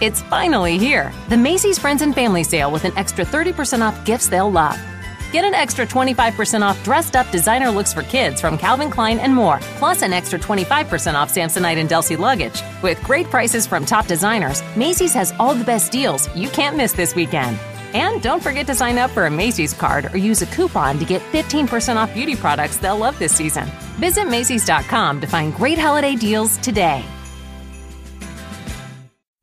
It's finally here. The Macy's Friends and Family Sale with an extra 30% off gifts they'll love. Get an extra 25% off dressed up designer looks for kids from Calvin Klein and more, plus an extra 25% off Samsonite and Delsey luggage. With great prices from top designers, Macy's has all the best deals you can't miss this weekend. And don't forget to sign up for a Macy's card or use a coupon to get 15% off beauty products they'll love this season. Visit Macy's.com to find great holiday deals today.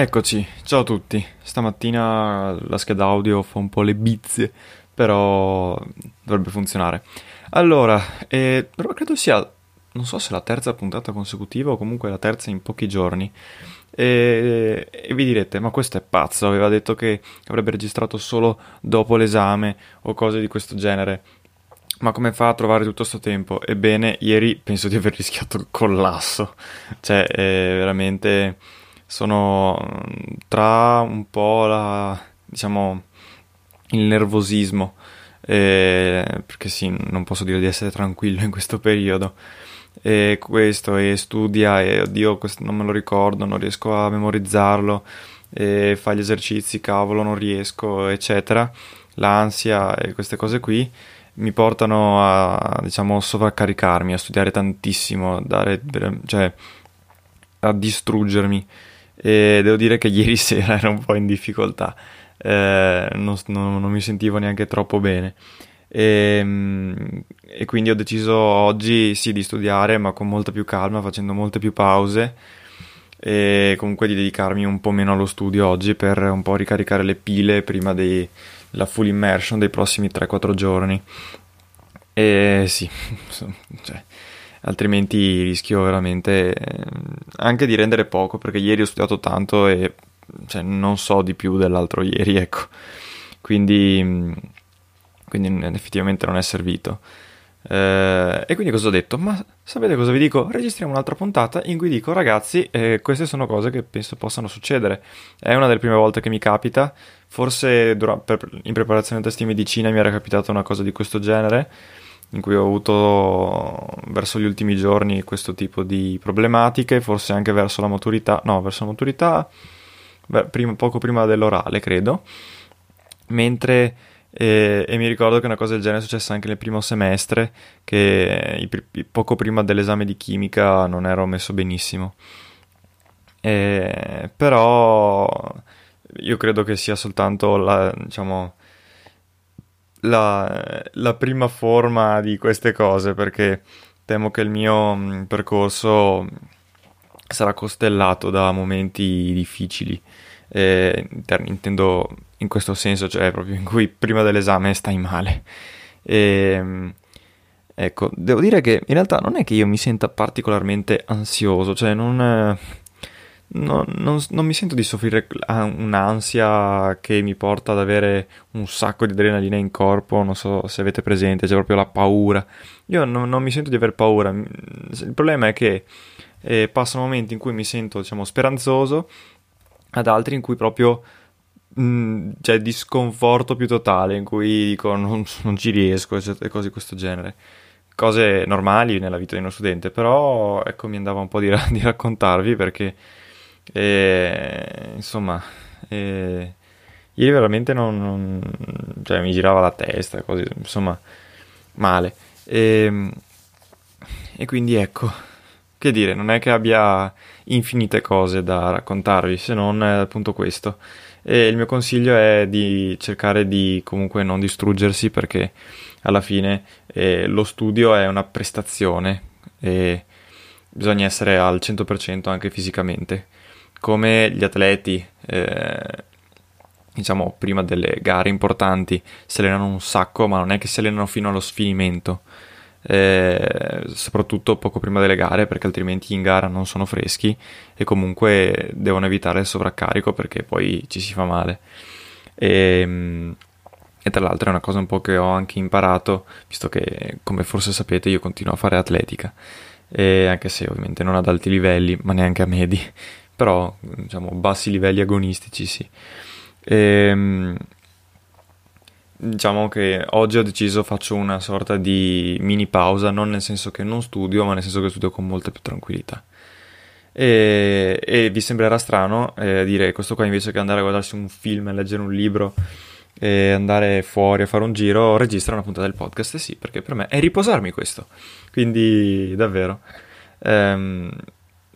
Eccoci, ciao a tutti. Stamattina la scheda audio fa un po' le bizze, però dovrebbe funzionare. Allora, eh, credo sia, non so se la terza puntata consecutiva o comunque la terza in pochi giorni. E, e, vi direte, ma questo è pazzo, aveva detto che avrebbe registrato solo dopo l'esame o cose di questo genere. Ma come fa a trovare tutto questo tempo? Ebbene, ieri penso di aver rischiato il collasso. Cioè, è veramente sono mm, tra un po' la, diciamo, il nervosismo, eh, perché sì, non posso dire di essere tranquillo in questo periodo. E questo, e studia, e oddio, questo non me lo ricordo, non riesco a memorizzarlo, e fa gli esercizi, cavolo, non riesco, eccetera. L'ansia e queste cose qui mi portano a, diciamo, sovraccaricarmi, a studiare tantissimo, a dare, cioè, a distruggermi e devo dire che ieri sera ero un po' in difficoltà, eh, non, non, non, mi sentivo neanche troppo bene e, ehm, e, quindi ho deciso oggi sì di studiare ma con molta più calma, facendo molte più pause e comunque di dedicarmi un po' meno allo studio oggi per un po' ricaricare le pile prima della full immersion dei prossimi 3-4 giorni. E sì, cioè, altrimenti rischio veramente eh, anche di rendere poco perché ieri ho studiato tanto e cioè, non so di più dell'altro ieri, ecco. Quindi, quindi effettivamente non è servito. Eh, e quindi cosa ho detto? Ma sapete cosa vi dico? Registriamo un'altra puntata in cui dico ragazzi, eh, queste sono cose che penso possano succedere. È una delle prime volte che mi capita. Forse durante, per, in preparazione a test di medicina mi era capitata una cosa di questo genere in cui ho avuto verso gli ultimi giorni questo tipo di problematiche, forse anche verso la maturità, no, verso la maturità prima, poco prima dell'orale, credo. Mentre e, e, mi ricordo che una cosa del genere è successa anche nel primo semestre, che i, poco prima dell'esame di chimica non ero messo benissimo. E, però io credo che sia soltanto la, diciamo, la, la, prima forma di queste cose perché temo che il mio mm, percorso sarà costellato da momenti difficili. Eh, intendo in questo senso, cioè proprio in cui prima dell'esame stai male. E, mm, ecco, devo dire che in realtà non è che io mi senta particolarmente ansioso, cioè non No, non, non, mi sento di soffrire un'ansia che mi porta ad avere un sacco di adrenalina in corpo, non so se avete presente, c'è proprio la paura. Io non, non mi sento di aver paura, il problema è che eh, passano momenti in cui mi sento, diciamo, speranzoso, ad altri in cui proprio mh, c'è disconforto più totale, in cui dico non, non ci riesco, e cose di questo genere cose normali nella vita di uno studente, però ecco mi andava un po' di, di raccontarvi perché e, insomma, e, ieri veramente non, non, cioè, mi girava la testa, così, insomma, male. E, e quindi ecco, che dire, non è che abbia infinite cose da raccontarvi, se non appunto questo. E il mio consiglio è di cercare di comunque non distruggersi perché alla fine eh, lo studio è una prestazione e bisogna essere al 100% anche fisicamente. Come gli atleti, eh, diciamo, prima delle gare importanti si allenano un sacco, ma non è che si allenano fino allo sfinimento. Eh, soprattutto poco prima delle gare perché altrimenti in gara non sono freschi e comunque devono evitare il sovraccarico perché poi ci si fa male e, ehm, e tra l'altro è una cosa un po' che ho anche imparato visto che come forse sapete io continuo a fare atletica e anche se ovviamente non ad alti livelli ma neanche a medi però diciamo bassi livelli agonistici sì e, ehm, diciamo che oggi ho deciso faccio una sorta di mini pausa, non nel senso che non studio, ma nel senso che studio con molta più tranquillità. E, e vi sembrerà strano eh, dire questo qua invece che andare a guardarsi un film, leggere un libro e andare fuori a fare un giro, registra una puntata del podcast. sì, perché per me è riposarmi questo. Quindi davvero. Ehm,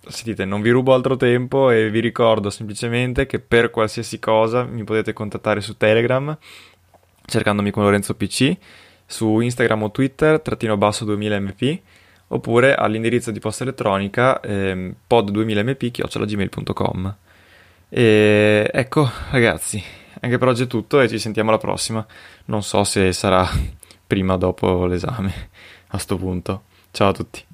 sentite, non vi rubo altro tempo e vi ricordo semplicemente che per qualsiasi cosa mi potete contattare su Telegram cercandomi come Lorenzo PC, su Instagram o Twitter, trattino basso 2000mp, oppure all'indirizzo di posta elettronica eh, pod2000mp chiocciolagmail.com. E ecco ragazzi, anche per oggi è tutto e ci sentiamo alla prossima. Non so se sarà prima o dopo l'esame a sto punto. Ciao a tutti.